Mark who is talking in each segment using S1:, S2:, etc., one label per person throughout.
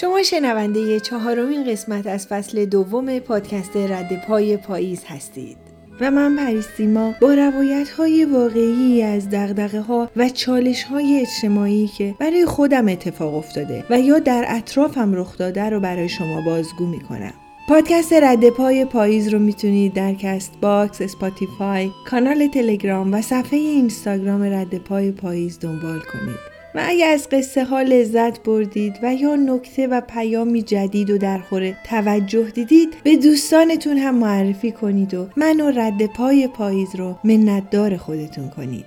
S1: شما شنونده چهارمین قسمت از فصل دوم پادکست رد پای پاییز هستید و من پریستیما با روایت های واقعی از دغدغه ها و چالش های اجتماعی که برای خودم اتفاق افتاده و یا در اطرافم رخ داده رو برای شما بازگو می‌کنم پادکست رد پای پاییز رو می‌تونید در Castbox، Spotify، کانال تلگرام و صفحه اینستاگرام رد پای پاییز دنبال کنید. و اگه از قصه ها لذت بردید و یا نکته و پیامی جدید و درخور توجه دیدید به دوستانتون هم معرفی کنید و من و رد پای پاییز رو منتدار خودتون کنید.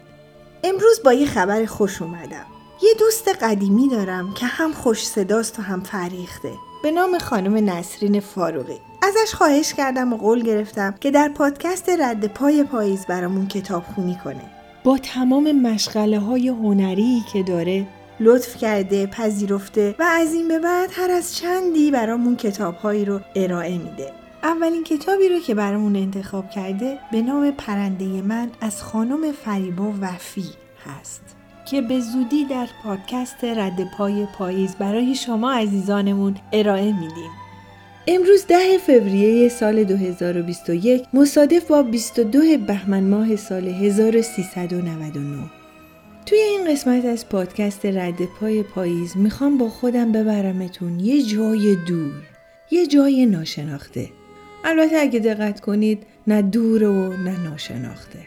S1: امروز با یه خبر خوش اومدم. یه دوست قدیمی دارم که هم خوش صداست و هم فریخته. به نام خانم نسرین فاروقی. ازش خواهش کردم و قول گرفتم که در پادکست رد پای پاییز برامون کتاب خونی کنه. با تمام مشغله های هنری که داره. لطف کرده پذیرفته و از این به بعد هر از چندی برامون کتابهایی رو ارائه میده. اولین کتابی رو که برامون انتخاب کرده به نام پرنده من از خانم فریبا وفی هست. که به زودی در پادکست رد پای پاییز برای شما عزیزانمون ارائه میدیم. امروز ده فوریه سال 2021 مصادف با 22 بهمن ماه سال 1399 توی این قسمت از پادکست رد پای پاییز می‌خوام با خودم ببرمتون یه جای دور یه جای ناشناخته. البته اگه دقت کنید نه دور و نه ناشناخته.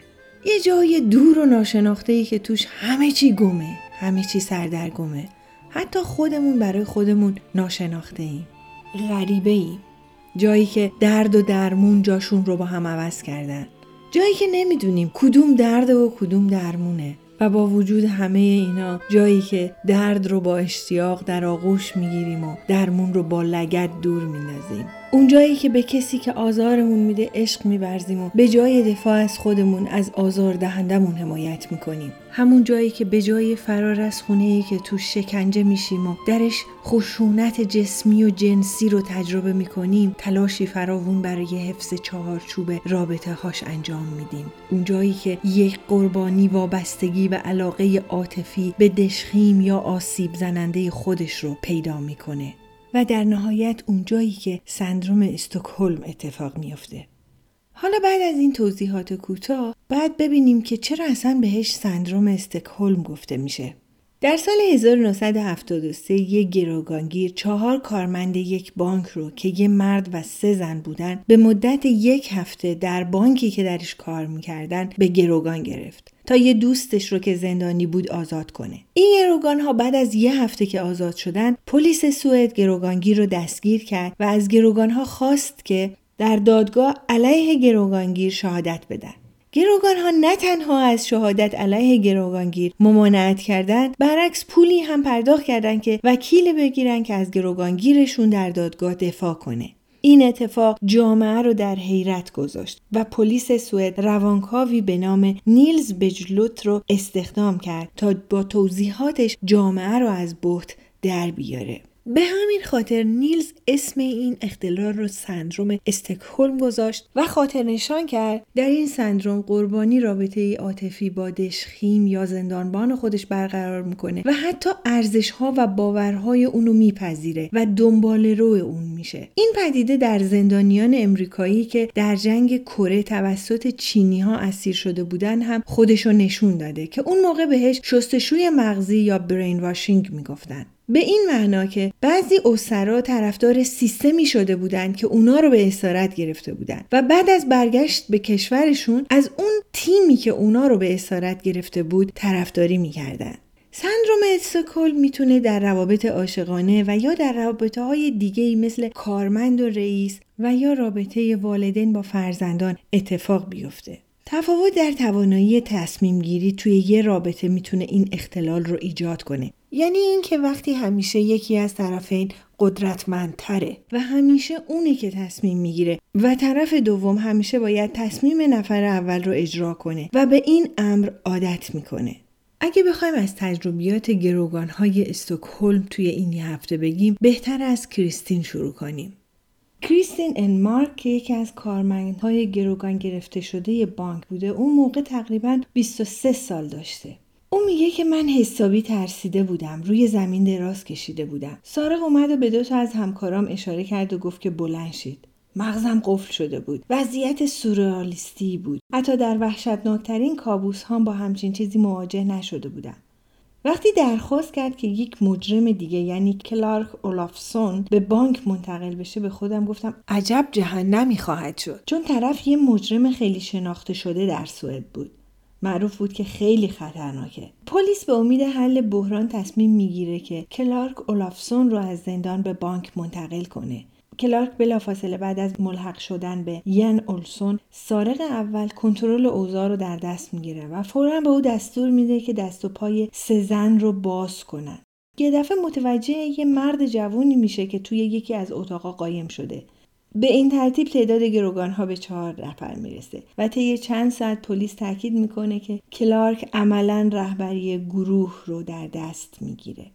S1: یه جای دور و ناشناخته ای که توش همه چی گمه همه چی سردرگمه. حتی خودمون برای خودمون ناشناخته ایم غریبه ایم. جایی که درد و درمون جاشون رو با هم عوض کردن. جایی که نمی‌دونیم کدوم درد و کدوم درمونه. و با وجود همه اینا جایی که درد رو با اشتیاق در آغوش می‌گیریم و درمون رو با لگت دور میندازیم اون جایی که به کسی که آزارمون میده عشق میورزیم و به جای دفاع از خودمون از آزار دهندمون حمایت می‌کنیم همون جایی که به جای فرار از خونه ای که تو شکنجه میشیم و درش خشونت جسمی و جنسی رو تجربه می‌کنیم تلاشی فراوون برای حفظ چهارچوب رابطه هاش انجام میدیم اون جایی که یک قربانی وابستگی و علاقه عاطفی به دشخیم یا آسیب زننده خودش رو پیدا می‌کنه و در نهایت اونجایی که سندروم استکهلم اتفاق میافته. حالا بعد از این توضیحات کوتاه بعد ببینیم که چرا اصلا بهش سندروم استکهلم گفته میشه. در سال 1973 یک گروگانگیر چهار کارمند یک بانک رو که یه مرد و سه زن بودن به مدت یک هفته در بانکی که درش کار می‌کردن به گروگان گرفت. تا یه دوستش رو که زندانی بود آزاد کنه. این گروگان ها بعد از یه هفته که آزاد شدن پلیس سوئد گروگانگیر رو دستگیر کرد و از گروگان ها خواست که در دادگاه علیه گروگانگیر شهادت بدن. گروگان ها نه تنها از شهادت علیه گروگانگیر ممانعت کردند برعکس پولی هم پرداخت کردند که وکیل بگیرن که از گروگانگیرشون در دادگاه دفاع کنه این اتفاق جامعه رو در حیرت گذاشت و پلیس سوئد روانکاوی به نام نیلز بجلوت رو استخدام کرد تا با توضیحاتش جامعه رو از بحت در بیاره به همین خاطر نیلز اسم این اختلال رو سندروم استکهلم گذاشت و خاطر نشان کرد در این سندروم قربانی رابطه عاطفی با دشخیم یا زندانبان خودش برقرار می‌کنه و حتی ارزش ها و باورهای اونو میپذیره و دنبال رو اون میشه. این پدیده در زندانیان امریکایی که در جنگ کره توسط چینی ها اسیر شده بودن هم خودشو نشون داده که اون موقع بهش شستشوی مغزی یا برین واشینگ می‌گفتن. به این معنا که بعضی اسرا طرفدار سیستمی شده بودند که اونا رو به اسارت گرفته بودند و بعد از برگشت به کشورشون از اون تیمی که اونا رو به اسارت گرفته بود طرفداری می‌کردن سندروم استکهلم می‌تونه در روابط عاشقانه و یا در رابطه های دیگه مثل کارمند و رئیس و یا رابطه والدین با فرزندان اتفاق بیفته. تفاوت در توانایی تصمیم گیری توی یه رابطه می‌تونه این اختلال رو ایجاد کنه یعنی اینکه وقتی همیشه یکی از طرفین قدرتمندتره و همیشه اونی که تصمیم می‌گیره و طرف دوم همیشه باید تصمیم نفر اول رو اجرا کنه و به این امر عادت می‌کنه. اگه بخوایم از تجربیات گروگان های استکهلم توی این هفته بگیم بهتر از کریستین شروع کنیم. کریستین ان مارک که یکی از کارمندهای گروگان گرفته شده بانک بوده اون موقع تقریبا 23 سال داشته. او میگه که من حسابی ترسیده بودم روی زمین دراز کشیده بودم. سارق اومد و به دو تا از همکارام اشاره کرد و گفت که بلند شید. مغزم قفل شده بود. وضعیت سورئالیستی بود. حتی در وحشتناکترین کابوس هم با همچین چیزی مواجه نشده بودم. وقتی درخواست کرد که یک مجرم دیگه یعنی کلارک اولافسون به بانک منتقل بشه به خودم گفتم عجب جهنمی خواهد شد. چون طرف یه مجرم خیلی شناخته شده در سوئد بود. معروف بود که خیلی خطرناکه. پلیس به امید حل بحران تصمیم می‌گیره که کلارک اولافسون رو از زندان به بانک منتقل کنه. کلارک بلافاصله بعد از ملحق شدن به ین اولسون سارق اول کنترل اوضاع رو در دست می‌گیره و فورا به او دستور میده که دست و پای سه زن رو باز کنن. یه دفعه متوجه یه مرد جوونی میشه که توی یکی از اتاقا قایم شده. به این ترتیب تعداد گروگان ها به چهار نفر می‌رسه و طی چند ساعت پلیس تاکید می‌کنه که کلارک عملا رهبری گروه رو در دست می‌گیره.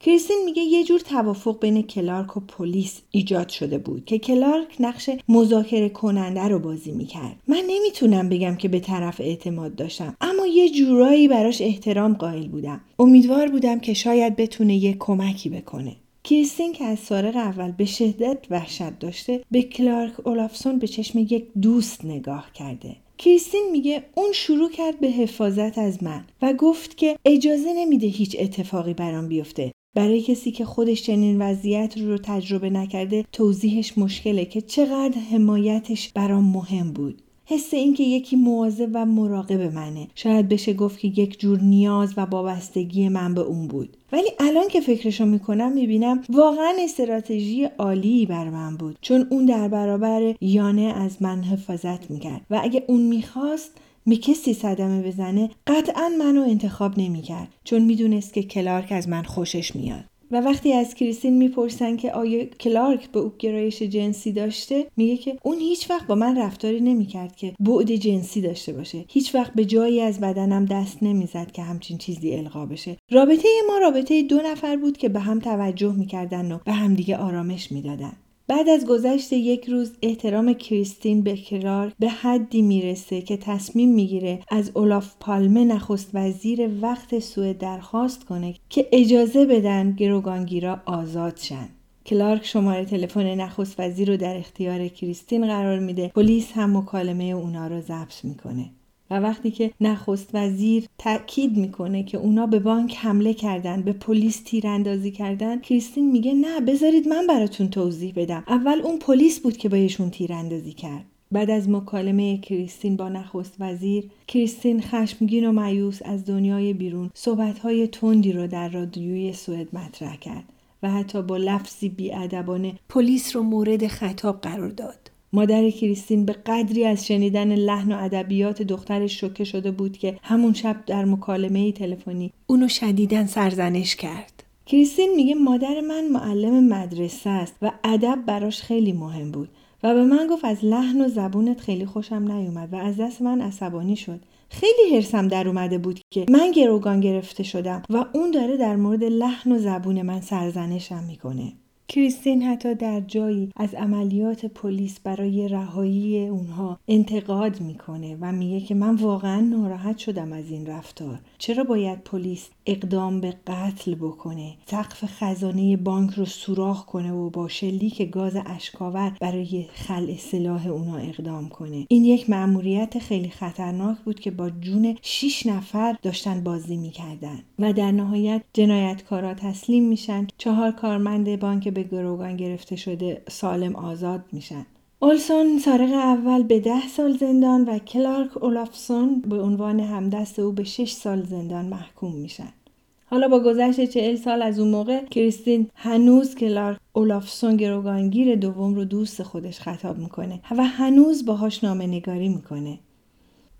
S1: کریستین میگه یه جور توافق بین کلارک و پلیس ایجاد شده بود که کلارک نقش مذاکره کننده رو بازی می‌کرد. من نمی‌تونم بگم که به طرف اعتماد داشتم اما یه جورایی براش احترام قائل بودم. امیدوار بودم که شاید بتونه یه کمکی بکنه. کریستین که از سارق اول به شدت وحشت داشته به کلارک اولافسون به چشم یک دوست نگاه کرده. کریستین میگه اون شروع کرد به حفاظت از من و گفت که اجازه نمیده هیچ اتفاقی برام بیفته. برای کسی که خودش چنین وضعیت رو تجربه نکرده توضیحش مشکله که چقدر حمایتش برام مهم بود. حس اینکه یکی مواظب و مراقب منه. شاید بشه گفت که یک جور نیاز و وابستگی من به اون بود. ولی الان که فکرشو می‌کنم می‌بینم واقعا استراتژی عالی بر من بود. چون اون در برابر یانه از من حفاظت می‌کرد. و اگه اون می‌خواست به کسی صدمه بزنه قطعا منو انتخاب نمی‌کرد. چون می‌دونست که کلارک از من خوشش میاد. و وقتی از کریستین می‌پرسن که آیا کلارک به او گرایش جنسی داشته میگه که اون هیچ وقت با من رفتاری نمی‌کرد که بعد جنسی داشته باشه. هیچ وقت به جایی از بدنم دست نمی‌زد که همچین چیزی القا بشه. رابطه ما رابطه دو نفر بود که به هم توجه می‌کردن و به همدیگه آرامش می‌دادن. بعد از گذشت یک روز احترام کریستین به کرار به حدی می‌رسه که تصمیم می‌گیره از اولاف پالمه نخست وزیر وقت سوئد درخواست کنه که اجازه بدن گروگانگیرا آزاد شن. کلارک شماره تلفن نخست وزیر رو در اختیار کریستین قرار میده پلیس هم مکالمه اونا رو ضبط می‌کنه و وقتی که نخست وزیر تاکید می‌کنه که اونا به بانک حمله کردن به پلیس تیراندازی کردن کریستین میگه نه بذارید من براتون توضیح بدم. اول اون پلیس بود که بهشون تیراندازی کرد. بعد از مکالمه کریستین با نخست وزیر کریستین خشمگین و مایوس از دنیای بیرون صحبتهای تندی رو در رادیوی سوئد مطرح کرد و حتی با لفظی بیادبانه پلیس رو مورد خطاب قرار داد. مادر کریستین به قدری از شنیدن لحن و ادبیات دخترش شوکه شده بود که همون شب در مکالمه تلفنی اونو شدیدن سرزنش کرد. کریستین میگه مادر من معلم مدرسه است و ادب براش خیلی مهم بود و به من گفت از لحن و زبونت خیلی خوشم نیومد و از دست من عصبانی شد. خیلی حرسم در اومده بود که من گروگان گرفته شدم و اون داره در مورد لحن و زبون من سرزنشم می‌کنه. کریستین حتی در جایی از عملیات پلیس برای رهایی اونها انتقاد می‌کنه و میگه که من واقعا ناراحت شدم از این رفتار. چرا باید پلیس اقدام به قتل بکنه؟ سقف خزانه بانک رو سوراخ کنه و با شلیک گاز اشکاور برای خلع سلاح اونا اقدام کنه. این یک مأموریت خیلی خطرناک بود که با جون 6 نفر داشتن بازی می‌کردن و در نهایت جنایتکارا تسلیم میشن. چهار کارمند بانک به گروگان گرفته شده سالم آزاد میشن اولسون سارق اول به ده سال زندان و کلارک اولافسون به عنوان همدست او به شش سال زندان محکوم میشن. حالا با گذشت چهل سال از اون موقع کریستین هنوز کلارک اولافسون گروگانگیر دوم رو دوست خودش خطاب می‌کنه و هنوز باهاش نامه نگاری می‌کنه.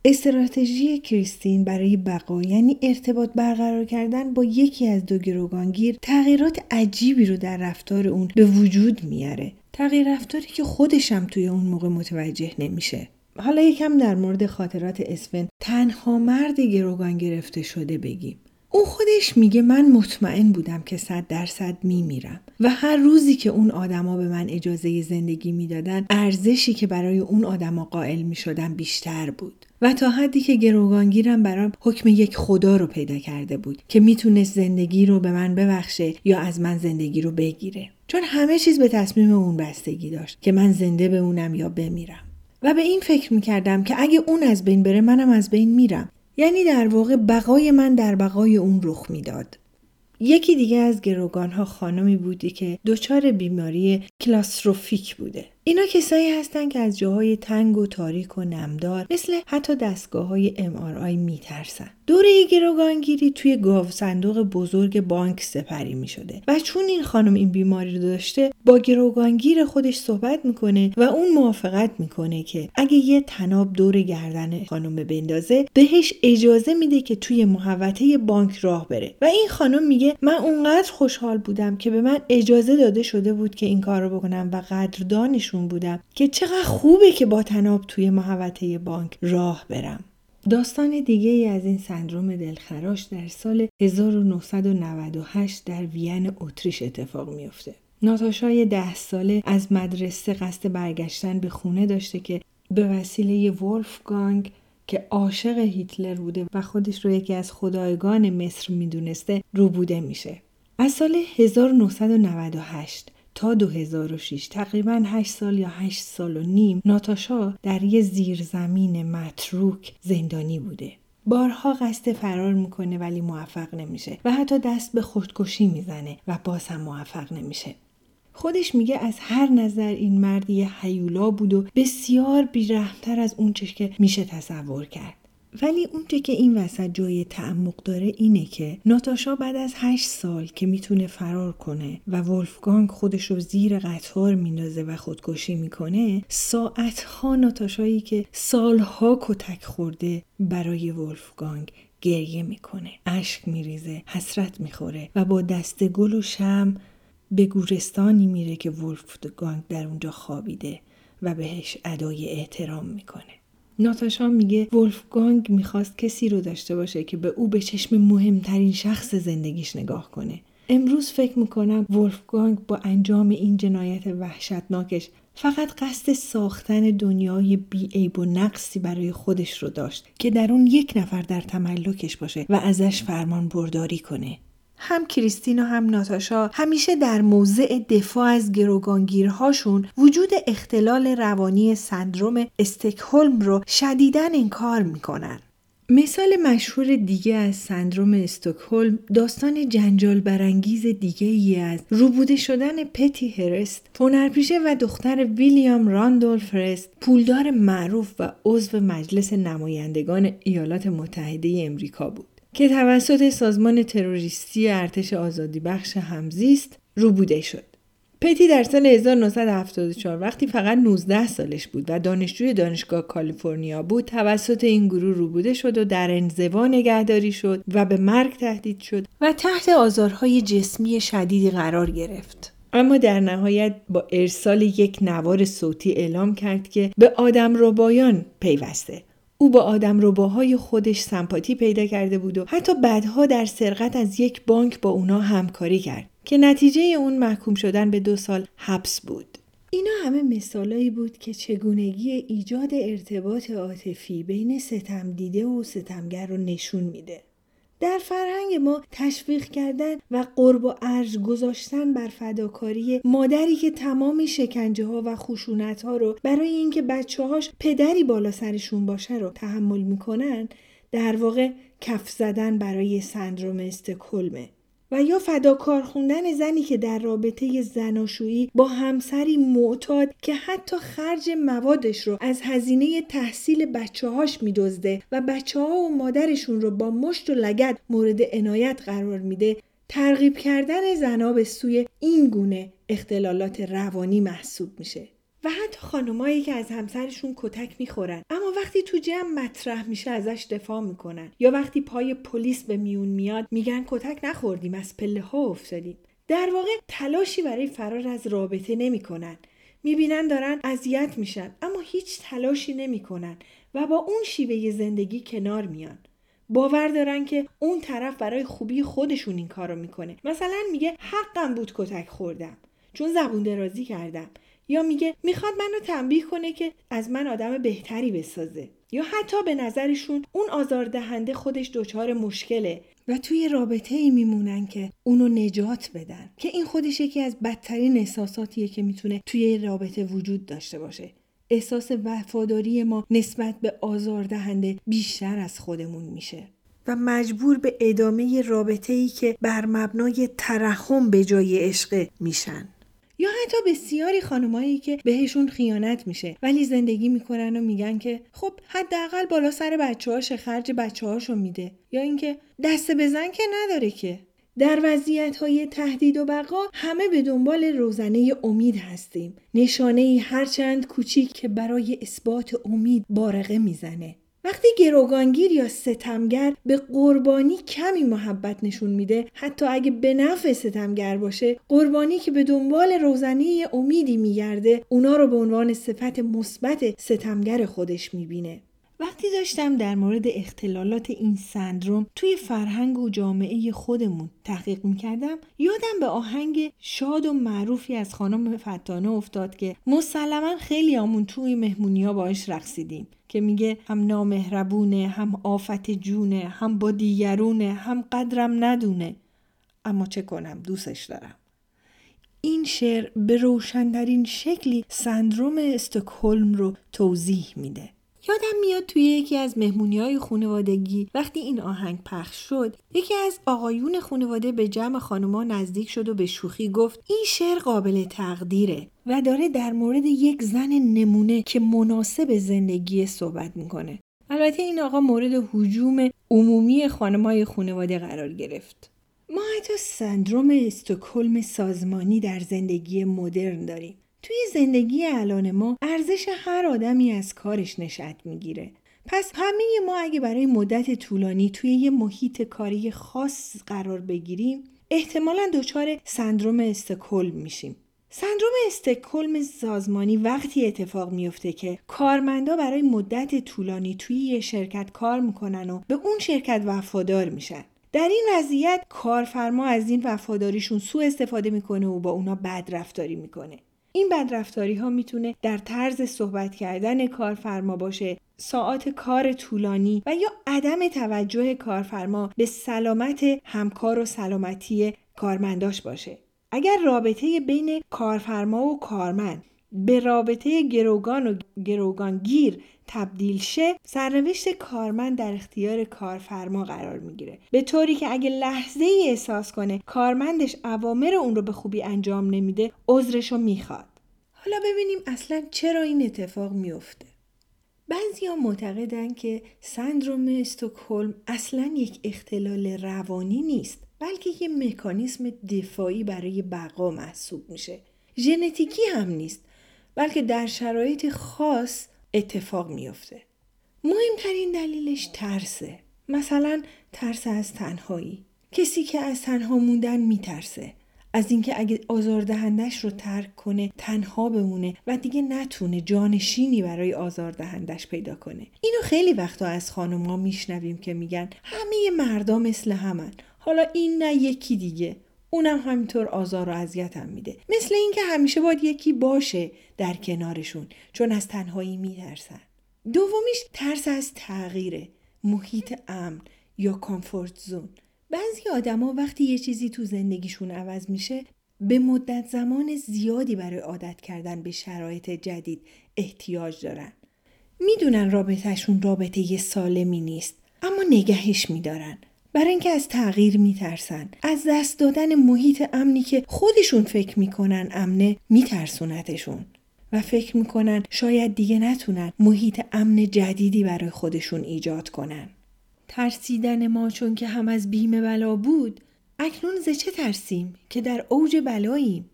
S1: استراتژی کریستین برای بقا یعنی ارتباط برقرار کردن با یکی از دو گروگانگیر تغییرات عجیبی رو در رفتار اون به وجود میاره. تغییر رفتاری که خودشم توی اون موقع متوجه نمیشه. حالا یکم در مورد خاطرات اسفن تنها مرد گروگان گرفته شده بگیم. او خودش میگه من مطمئن بودم که صد درصد میمیرم و هر روزی که اون آدما به من اجازه زندگی می‌دادن ارزشی که برای اون آدما قائل می‌شدم بیشتر بود. و تا حدی که گروگانگیرم برام حکم یک خدا رو پیدا کرده بود که می‌تونست زندگی رو به من ببخشه یا از من زندگی رو بگیره. چون همه چیز به تصمیم اون بستگی داشت که من زنده بمونم یا بمیرم. و به این فکر می‌کردم که اگه اون از بین بره منم از بین میرم. یعنی در واقع بقای من در بقای اون رخ می‌داد. یکی دیگه از گروگان خانمی بودی که دچار بیماری کلاستروفیک بوده. اینا کسایی هستن که از جاهای تنگ و تاریک و نمدار مثل حتی دستگاه های MRI میترسن. دوره گروگانگیری توی گاو صندوق بزرگ بانک سپری می شده و چون این خانم این بیماری رو داشته با گروگانگیر خودش صحبت می‌کنه و اون موافقت می‌کنه که اگه یه تناب دور گردن خانم بندازه بهش اجازه میده که توی محوطه بانک راه بره و این خانم میگه من اونقدر خوشحال بودم که به من اجازه داده شده بود که این کار رو بکنم و قدردانشون بودم که چقدر خوبه که با تناب توی محوطه بانک راه برم. داستان دیگه ای از این سندروم دلخراش در سال 1998 در وین اتریش اتفاق میافته. ناتاشای ده ساله از مدرسه قصد برگشتن به خونه داشته که به وسیله ولفگانگ که عاشق هیتلر بوده و خودش رو یکی از خدایگان مصر می‌دونسته روبوده میشه. از سال 1998 تا 2006 تقریبا 8 سال یا 8 سال و نیم ناتاشا در یه زیرزمین متروک زندانی بوده. بارها قصد فرار می‌کنه ولی موفق نمیشه و حتی دست به خودکشی می‌زنه و باز هم موفق نمیشه. خودش میگه از هر نظر این مرد یه حیولا بود و بسیار بیرحمتر از اون که میشه تصور کرد. ولی اونچه که این وسط جای تعمق داره اینه که ناتاشا بعد از هشت سال که می‌تونه فرار کنه و ولفگانگ خودش رو زیر قطار میندازه و خودکشی می‌کنه ساعتها ناتاشایی که سالها کتک خورده برای ولفگانگ گریه می‌کنه. اشک میریزه حسرت می‌خوره و با دست گل و شم به گورستانی میره که ولفگانگ در اونجا خوابیده و بهش ادای احترام می‌کنه. ناتاشا میگه ولفگانگ می‌خواست کسی رو داشته باشه که به او به چشم مهمترین شخص زندگیش نگاه کنه. امروز فکر می‌کنم ولفگانگ با انجام این جنایت وحشتناکش فقط قصد ساختن دنیای بیعیب و نقصی برای خودش رو داشت که در اون یک نفر در تملکش باشه و ازش فرمان برداری کنه. هم کریستین و هم ناتاشا همیشه در موضع دفاع از گروگانگیرهاشون وجود اختلال روانی سندروم استکهلم رو شدیدن انکار می‌کنن. مثال مشهور دیگه از سندروم استکهلم داستان جنجال برانگیز دیگه ای از روبوده شدن پتی هرست هنرپیشه و دختر ویلیام راندولف هرست پولدار معروف و عضو مجلس نمایندگان ایالات متحده امریکا بود که توسط سازمان تروریستی ارتش آزادی بخش همزیست روبوده شد. پتی در سال 1974 وقتی فقط 19 سالش بود و دانشجوی دانشگاه کالیفرنیا بود توسط این گروه روبوده شد و در انزوا نگهداری شد و به مرگ تهدید شد و تحت آزارهای جسمی شدیدی قرار گرفت. اما در نهایت با ارسال یک نوار صوتی اعلام کرد که به آدم ربایان پیوسته او با آدم روباهای خودش سمپاتی پیدا کرده بود و حتی بعدها در سرقت از یک بانک با اونا همکاری کرد که نتیجه اون محکوم شدن به دو سال حبس بود. اینا همه مثالایی بود که چگونگی ایجاد ارتباط عاطفی بین ستم دیده و ستمگر رو نشون میده. در فرهنگ ما تشویق کردن و قرب و ارج گذاشتن بر فداکاری مادری که تمام شکنجه ها و خشونت ها رو برای اینکه بچه هاش پدری بالا سرشون باشه رو تحمل می‌کنن در واقع کف زدن برای سندروم استکهلمه. و یا فداکار خوندن زنی که در رابطه زناشویی با همسری معتاد که حتی خرج موادش رو از هزینه تحصیل بچه هاش میدزده و بچه ها و مادرشون رو با مشت و لگت مورد عنایت قرار میده ترغیب کردن زنها به سوی این گونه اختلالات روانی محسوب میشه. و حتی خانمایی که از همسرشون کتک می‌خورن. اما وقتی تو جمع مطرح میشه ازش دفاع می‌کنن. یا وقتی پای پلیس به میون میاد میگن کتک نخوردیم از پله ها افتادیم. در واقع تلاشی برای فرار از رابطه نمی‌کنن. می‌بینن دارن اذیت میشن اما هیچ تلاشی نمی‌کنن و با اون شیوه زندگی کنار میان. باور دارن که اون طرف برای خوبی خودشون این کارو می‌کنه. مثلا میگه حقم بود کتک خوردم. چون زبون درازی کردم. یا میگه می‌خواد منو تنبیه کنه که از من آدم بهتری بسازه. یا حتی به نظرشون اون آزاردهنده خودش دچار مشکله و توی رابطه ای میمونن که اونو نجات بدن که این خودش یکی از بدترین احساساتیه که می‌تونه توی رابطه وجود داشته باشه. احساس وفاداری ما نسبت به آزاردهنده بیشتر از خودمون میشه. و مجبور به ادامه رابطه ای که بر مبنای ترحم به جای عشق میشن. یا حتی بسیاری خانمایی که بهشون خیانت میشه ولی زندگی می‌کنن و میگن که خب حداقل بالا سر بچه هاش خرج بچه هاشو میده. یا اینکه دست بزن که نداره که. در وضعیت های تهدید و بقا همه به دنبال روزنه امید هستیم. نشانه ای هرچند کوچیک که برای اثبات امید بارقه می‌زنه. وقتی گروگانگیر یا ستمگر به قربانی کمی محبت نشون میده حتی اگه به نفع ستمگر باشه قربانی که به دنبال روزنه امیدی میگرده اونا رو به عنوان صفت مثبت ستمگر خودش می‌بینه. وقتی داشتم در مورد اختلالات این سندروم توی فرهنگ و جامعه خودمون تحقیق می‌کردم یادم به آهنگ شاد و معروفی از خانم فتانه افتاد که مسلما خیلی آمون توی مهمونی ها باش رقصیدیم که میگه هم نامهربونه هم آفت جونه هم با دیگرونه هم قدرم ندونه. اما چه کنم؟ دوستش دارم. این شعر به روشنترین شکلی سندروم استکهلم رو توضیح میده. یادم میاد توی یکی از مهمونی های خانوادگی وقتی این آهنگ پخش شد یکی از آقایون خانواده به جمع خانوما نزدیک شد و به شوخی گفت این شعر قابل تقدیره و داره در مورد یک زن نمونه که مناسب زندگی صحبت می‌کنه. البته این آقا مورد حجوم عمومی خانمای خانواده قرار گرفت. ما حتی سندروم استکهلم سازمانی در زندگی مدرن داریم. توی زندگی الان ما ارزش هر آدمی از کارش نشأت می‌گیره. پس همه ما اگه برای مدت طولانی توی یه محیط کاری خاص قرار بگیریم احتمالا دچار سندروم استکهلم میشیم. سندروم استکهلم سازمانی وقتی اتفاق میفته که کارمندا برای مدت طولانی توی یه شرکت کار می‌کنن و به اون شرکت وفادار میشن. در این وضعیت کارفرما از این وفاداریشون سوء استفاده می‌کنه و با اونا بد رفتاری می‌کنه. این بدرفتاری ها می‌تونه در طرز صحبت کردن کارفرما باشه ساعات کار طولانی و یا عدم توجه کارفرما به سلامت همکار و سلامتی کارمنداش باشه. اگر رابطه بین کارفرما و کارمند به رابطه گروگان و گروگانگیر تبدیل شه سرنوشت کارمند در اختیار کارفرما قرار می‌گیره. به طوری که اگه لحظه ای احساس کنه کارمندش اوامر اون رو به خوبی انجام نمیده عذرش رو می‌خواد. حالا ببینیم اصلا چرا این اتفاق میفته بعضی ها معتقدن که سندروم استکهلم اصلا یک اختلال روانی نیست بلکه یه مکانیسم دفاعی برای بقا محسوب میشه. ژنتیکی هم نیست. بلکه در شرایط خاص اتفاق میافته. مهمترین دلیلش ترسه. مثلا ترس از تنهایی. کسی که از تنها موندن میترسه. از اینکه اگه آزاردهندش رو ترک کنه تنها بمونه و دیگه نتونه جانشینی برای آزاردهندش پیدا کنه. اینو خیلی وقتا از خانوما میشنویم که میگن همه مردا مثل همن. حالا این نه یکی دیگه. اونم همینطور آزار و اذیتم میده. مثل اینکه همیشه باید یکی باشه در کنارشون چون از تنهایی میترسن. دومیش ترس از تغییره. محیط امن یا کامفورت زون. بعضی آدما وقتی یه چیزی تو زندگیشون عوض میشه به مدت زمان زیادی برای عادت کردن به شرایط جدید احتیاج دارن. می‌دونن رابطهشون رابطه یه سالمی نیست اما نگهش میدارن. برای اینکه از تغییر میترسن. از دست دادن محیط امنی که خودشون فکر می‌کنن امنه میترسونتشون. و فکر می‌کنن شاید دیگه نتونن محیط امن جدیدی برای خودشون ایجاد کنن. ترسیدن ما چون که هم از بیم بلا بود اکنون ز چه ترسیم که در اوج بلاییم؟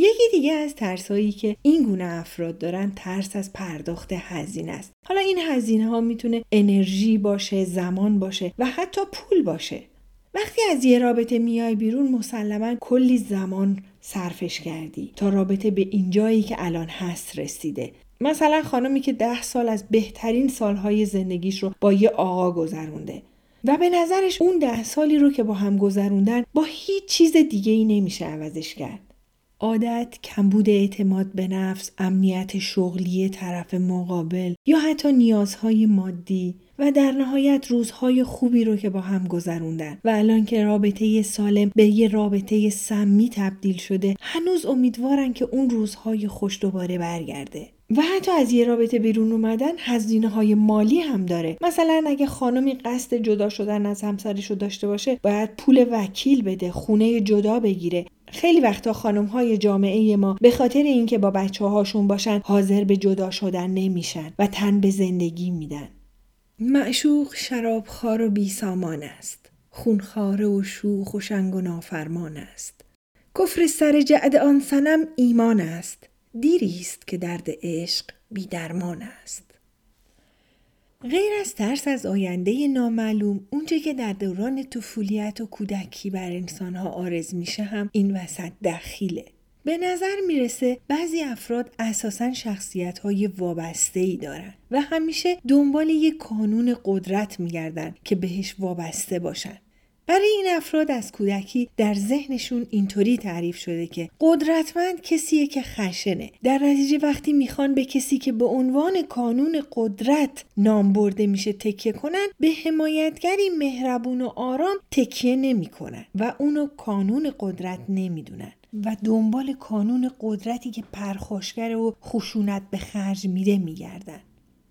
S1: یکی دیگه از ترسایی که این گونه افراد دارن ترس از پرداخت هزینه است. حالا این هزینه ها می‌تونه انرژی باشه زمان باشه و حتی پول باشه. وقتی از یه رابطه میای بیرون مسلما کلی زمان صرفش کردی تا رابطه به اینجایی که الان هست رسیده. مثلا خانمی که ده سال از بهترین سالهای زندگیش رو با یه آقا گذرونده و به نظرش اون ده سالی رو که با هم گذروندن با هیچ چیز دیگه ای نمیشه عوضش کرد. عادت، کمبود اعتماد به نفس، امنیت شغلی طرف مقابل یا حتی نیازهای مادی و در نهایت روزهای خوبی رو که با هم گذروندن. و الان که رابطه سالم به یه رابطه سمی تبدیل شده هنوز امیدوارن که اون روزهای خوش دوباره برگرده. و حتی از یه رابطه بیرون اومدن هزینه های مالی هم داره. مثلا اگه خانمی قصد جدا شدن از همسرش رو داشته باشه باید پول وکیل بده خونه جدا بگیره. خیلی وقتا خانم های جامعه ما به خاطر اینکه با بچه هاشون باشن حاضر به جدا شدن نمیشن و تن به زندگی میدن. معشوق شرابخوار و بیسامان است. خونخواره و شوخ و شنگ و نافرمان است. کفر سر جعد آن سنم ایمان است. دیری است که درد عشق بیدرمان است. غیر از ترس از آینده نامعلوم اونچه که در دوران طفولیت و کودکی بر انسانها آرز میشه هم این وسط دخیله به نظر می‌رسه بعضی افراد اساسا شخصیت های وابسته ای دارن و همیشه دنبال یک کانون قدرت میگردن که بهش وابسته باشن. برای این افراد از کودکی در ذهنشون اینطوری تعریف شده که قدرتمند کسیه که خشنه. در نتیجه وقتی می‌خوان به کسی که به عنوان کانون قدرت نام برده میشه تکیه کنن به حمایتگری مهربون و آرام تکیه نمی‌کنن و اونو کانون قدرت نمی‌دونن. و دنبال کانون قدرتی که پرخاشگر و خشونت به خرج میده میگردن.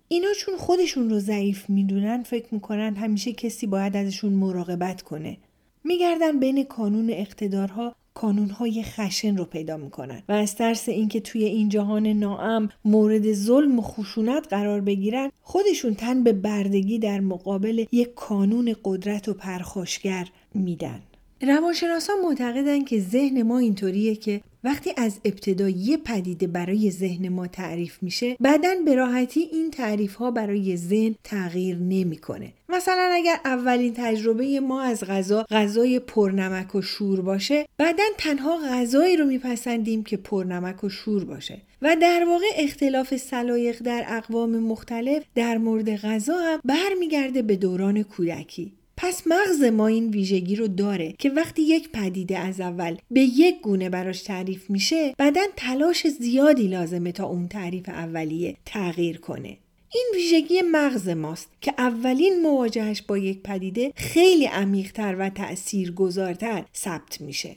S1: اینا چون خودشون رو ضعیف می‌دونن فکر می‌کنن همیشه کسی باید ازشون مراقبت کنه. میگردن بین کانون اقتدارها کانونهای خشن رو پیدا می‌کنن و از ترس اینکه توی این جهان ناام مورد ظلم و خشونت قرار بگیرن خودشون تن به بردگی در مقابل یک کانون قدرت و پرخاشگر میدن. روانشناسان معتقدند که ذهن ما اینطوریه که وقتی از ابتدا یه پدیده برای ذهن ما تعریف میشه بعدا به راحتی این تعریف ها برای ذهن تغییر نمی‌کنه. مثلا اگر اولین تجربه ما از غذا غذای پرنمک و شور باشه بعدا تنها غذایی رو میپسندیم که پرنمک و شور باشه. و در واقع اختلاف سلایق در اقوام مختلف در مورد غذا هم برمیگرده به دوران کودکی. پس مغز ما این ویژگی رو داره که وقتی یک پدیده از اول به یک گونه براش تعریف میشه بعدا تلاش زیادی لازمه تا اون تعریف اولیه تغییر کنه. این ویژگی مغز ماست که اولین مواجهش با یک پدیده خیلی عمیقتر و تأثیرگذارتر ثبت میشه.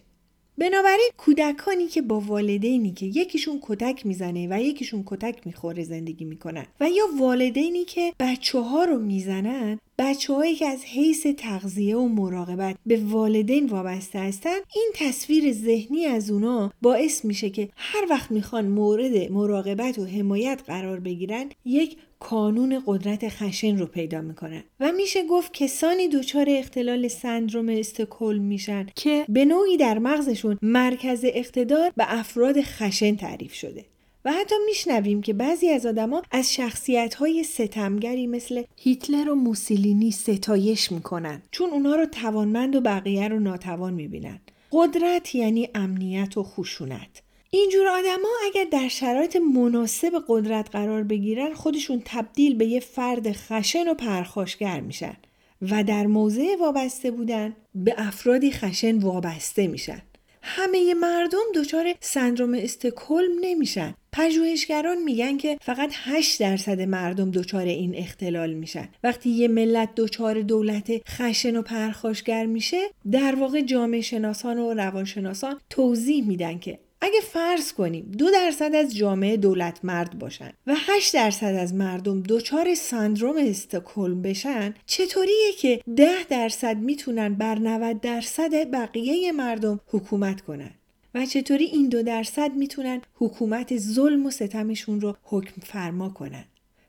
S1: بنابراین کودکانی که با والدینی که یکیشون کتک می‌زنه و یکیشون کتک می‌خوره زندگی می‌کنن و یا والدینی که بچه ها رو می‌زنن بچه هایی که از حیث تغذیه و مراقبت به والدین وابسته هستن این تصویر ذهنی از اونا باعث میشه که هر وقت می‌خوان مورد مراقبت و حمایت قرار بگیرن یک کانون قدرت خشن رو پیدا می‌کنن و میشه گفت کسانی دچار اختلال سندروم استکهلم میشن که به نوعی در مغزشون مرکز اقتدار به افراد خشن تعریف شده. و حتی میشنویم که بعضی از آدما از شخصیت های ستمگری مثل هیتلر و موسولینی ستایش می‌کنن چون اونا رو توانمند و بقیه رو ناتوان می‌بینن. قدرت یعنی امنیت و خشونت. اینجور آدما اگر در شرایط مناسب قدرت قرار بگیرن خودشون تبدیل به یه فرد خشن و پرخاشگر میشن و در موضع وابسته بودن به افرادی خشن وابسته میشن. همه مردم دچار سندروم استکهلم نمیشن. پژوهشگران میگن که فقط 8 درصد مردم دچار این اختلال میشن. وقتی یه ملت دچار دولت خشن و پرخاشگر میشه در واقع جامعه شناسان و روانشناسان توضیح میدن که اگه فرض کنیم دو درصد از جامعه دولت مرد باشن و 8 درصد از مردم دچار سندروم استکهلم بشن چطوریه که 10 درصد می‌تونن بر 90 درصد بقیه مردم حکومت کنن؟ و چطوری این دو درصد می‌تونن حکومت ظلم و ستمشون رو حکم فرما کنن؟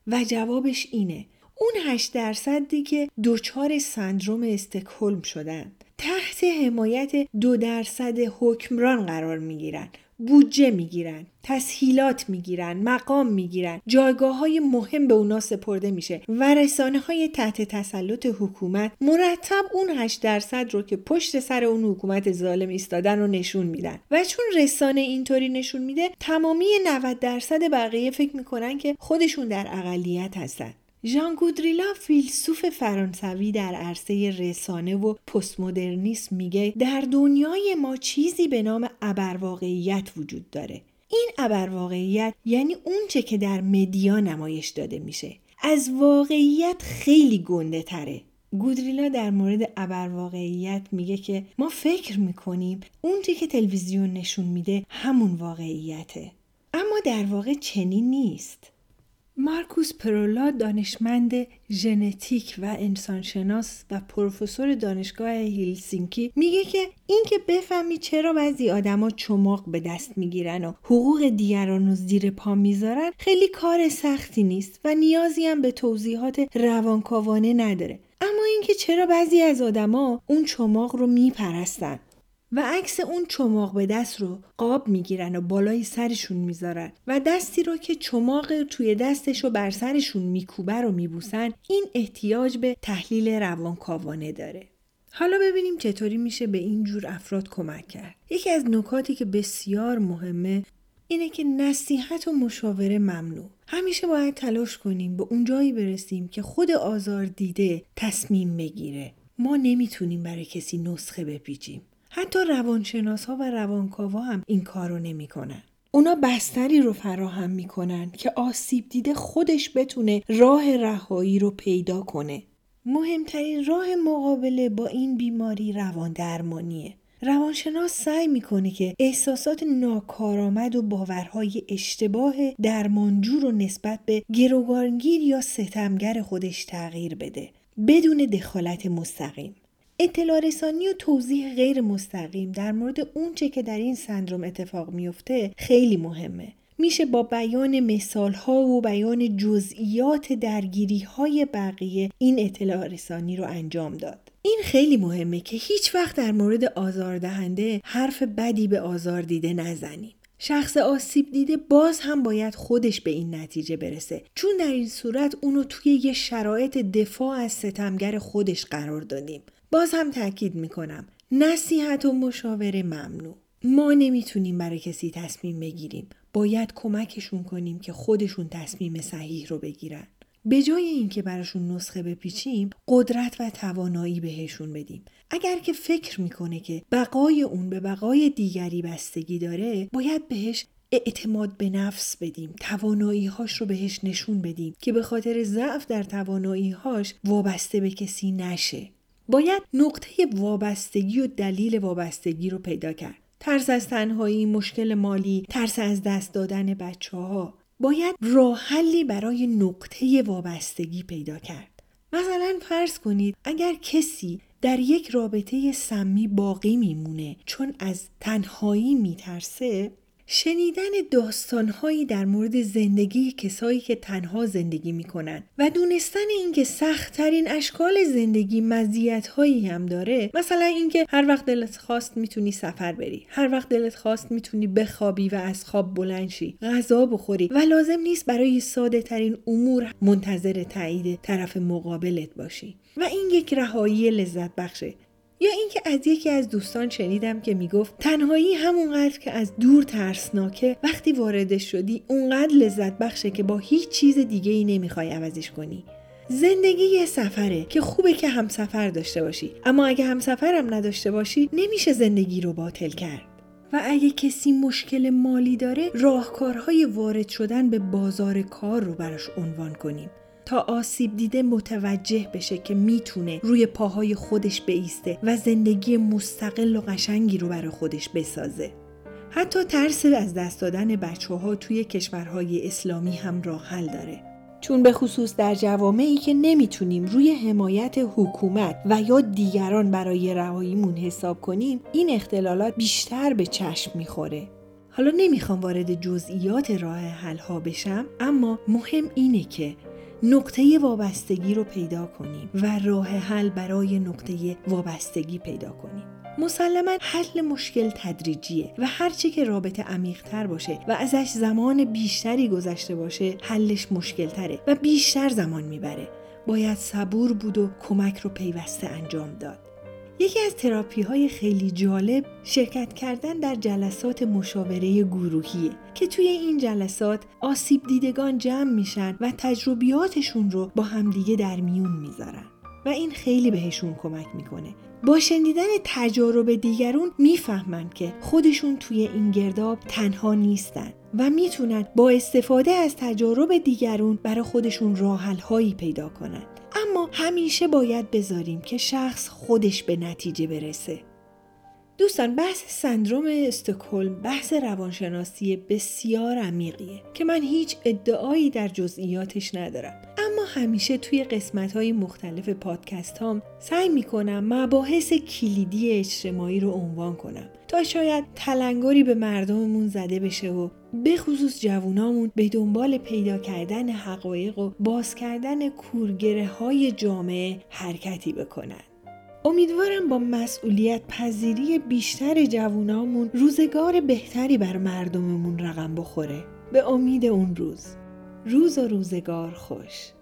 S1: و جوابش اینه اون 8 درصدی که دچار سندروم استکهلم شدن تحت حمایت دو درصد حکمران قرار می‌گیرن. بودجه می‌گیرن تسهیلات می‌گیرن مقام می‌گیرن جایگاه های مهم به اونا سپرده میشه و رسانه های تحت تسلط حکومت مرتب اون 8 درصد رو که پشت سر اون حکومت ظالم ایستادن رو نشون میدن. و چون رسانه اینطوری نشون میده تمامی 90 درصد بقیه فکر می‌کنن که خودشون در اقلیت هستن. ژان گودریلا فیلسوف فرانسوی در عرصه رسانه و پست مدرنیسم میگه در دنیای ما چیزی به نام ابرواقعیت وجود داره. این ابرواقعیت یعنی اونچه که در مدیا نمایش داده میشه. از واقعیت خیلی گنده تره. گودریلا در مورد ابرواقعیت میگه که ما فکر می‌کنیم اونچه که تلویزیون نشون میده همون واقعیته. اما در واقع چنین نیست. مارکوس پرولا دانشمند ژنتیک و انسانشناس و پروفسور دانشگاه هیلسینکی میگه که اینکه بفهمی چرا بعضی آدما چماق به دست می‌گیرن و حقوق دیگران رو زیر پا می‌ذارن خیلی کار سختی نیست و نیازی هم به توضیحات روانکاوانه نداره. اما اینکه چرا بعضی از آدما اون چماق رو میپرستن. و عکس اون چماق به دست رو قاب می‌گیرن و بالای سرشون می‌ذارن و دستی رو که چماق توی دستش رو بر سرشون میکوبه رو میبوسن این احتیاج به تحلیل روانکاوانه داره. حالا ببینیم چطوری میشه به این جور افراد کمک کرد. یکی از نکاتی که بسیار مهمه اینه که نصیحت و مشاوره ممنوع. همیشه باید تلاش کنیم به اون جایی برسیم که خود آزار دیده تصمیم بگیره. ما نمی‌تونیم برای کسی نسخه بپیچیم. حتی روانشناس ها و روانکاوا هم این کار رو نمی‌کنن. اونا بستری رو فراهم می‌کنن که آسیب دیده خودش بتونه راه رهایی رو پیدا کنه. مهمترین راه مقابله با این بیماری روان درمانیه. روانشناس سعی می‌کنه که احساسات ناکارآمد و باورهای اشتباه درمانجو رو نسبت به گروگانگیر یا ستمگر خودش تغییر بده بدون دخالت مستقیم. اطلاع رسانی و توضیح غیر مستقیم در مورد اونچه که در این سندروم اتفاق میفته خیلی مهمه. میشه با بیان مثال ها و بیان جزئیات درگیری های بقیه این اطلاع رسانی رو انجام داد. این خیلی مهمه که هیچ وقت در مورد آزاردهنده حرف بدی به آزار دیده نزنیم. شخص آسیب دیده باز هم باید خودش به این نتیجه برسه. چون در این صورت اونو توی یه شرایط دفاع از ستمگر خودش قرار دادیم. باز هم تاکید می‌کنم. نصیحت و مشاوره ممنوع. ما نمی‌تونیم برای کسی تصمیم بگیریم. باید کمکشون کنیم که خودشون تصمیم صحیح رو بگیرن. به جای اینکه براشون نسخه بپیچیم قدرت و توانایی بهشون بدیم اگر که فکر می‌کنه که بقای اون به بقای دیگری بستگی داره باید بهش اعتماد به نفس بدیم توانایی هاش رو بهش نشون بدیم که به خاطر ضعف در توانایی هاش وابسته به کسی نشه باید نقطه وابستگی و دلیل وابستگی رو پیدا کرد. ترس از تنهایی، مشکل مالی، ترس از دست دادن بچه ها. باید راه حلی برای نقطه وابستگی پیدا کرد. مثلا فرض کنید اگر کسی در یک رابطه سمی باقی میمونه چون از تنهایی میترسه شنیدن داستانهایی در مورد زندگی کسایی که تنها زندگی می‌کنن و دونستن اینکه سختترین اشکال زندگی مزیتهایی هم داره مثلا اینکه هر وقت دلت خواست می‌تونی سفر بری هر وقت دلت خواست می‌تونی بخوابی و از خواب بلند شی غذا بخوری و لازم نیست برای ساده ترین امور منتظر تایید طرف مقابلت باشی. و این یک رهایی لذت بخشه. یا اینکه از یکی از دوستان شنیدم که می‌گفت تنهایی همونقدر که از دور ترسناکه وقتی واردش شدی اونقدر لذت بخشه که با هیچ چیز دیگه ای نمی‌خوای عوضش کنی. زندگی یه سفره که خوبه که همسفر داشته باشی اما اگه همسفرم نداشته باشی نمیشه زندگی رو باطل کرد. و اگه کسی مشکل مالی داره راهکارهای وارد شدن به بازار کار رو براش عنوان کنیم. تا آسیب دیده متوجه بشه که می‌تونه روی پاهای خودش بیسته و زندگی مستقل و قشنگی رو برای خودش بسازه. حتی ترس از دست دادن بچه ها توی کشورهای اسلامی هم راه حل داره. چون به خصوص در جوامعی که نمی‌تونیم روی حمایت حکومت و یا دیگران برای رهاییمون حساب کنیم این اختلالات بیشتر به چشم می‌خوره. حالا نمی‌خوام وارد جزئیات راه حل ها بشم اما مهم اینه که نقطه وابستگی رو پیدا کنیم و راه حل برای نقطه وابستگی پیدا کنیم. مسلما حل مشکل تدریجیه و هرچه که رابطه عمیقتر باشه و ازش زمان بیشتری گذشته باشه حلش مشکل تره و بیشتر زمان می‌بره. باید صبور بود و کمک رو پیوسته انجام داد. یکی از تراپی های خیلی جالب شرکت کردن در جلسات مشاوره گروهیه که توی این جلسات آسیب دیدگان جمع میشن و تجربیاتشون رو با همدیگه در میون می‌ذارن و این خیلی بهشون کمک می‌کنه. با شنیدن تجارب دیگرون می‌فهمن که خودشون توی این گرداب تنها نیستن و می‌تونن با استفاده از تجارب دیگرون برای خودشون راحل هایی پیدا کنن. اما همیشه باید بذاریم که شخص خودش به نتیجه برسه. دوستان بحث سندروم استکهلم بحث روانشناسی بسیار عمیقیه که من هیچ ادعایی در جزئیاتش ندارم. اما همیشه توی قسمت های مختلف پادکست هام سعی می‌کنم مباحث کلیدی اجتماعی رو عنوان کنم. تا شاید تلنگری به مردممون زده بشه و به خصوص جوونامون به دنبال پیدا کردن حقایق و باز کردن کورگره های جامعه حرکتی بکنن. امیدوارم با مسئولیت پذیری بیشتر جوونامون روزگار بهتری بر مردممون رقم بخوره. به امید اون روز. روز و روزگار خوش.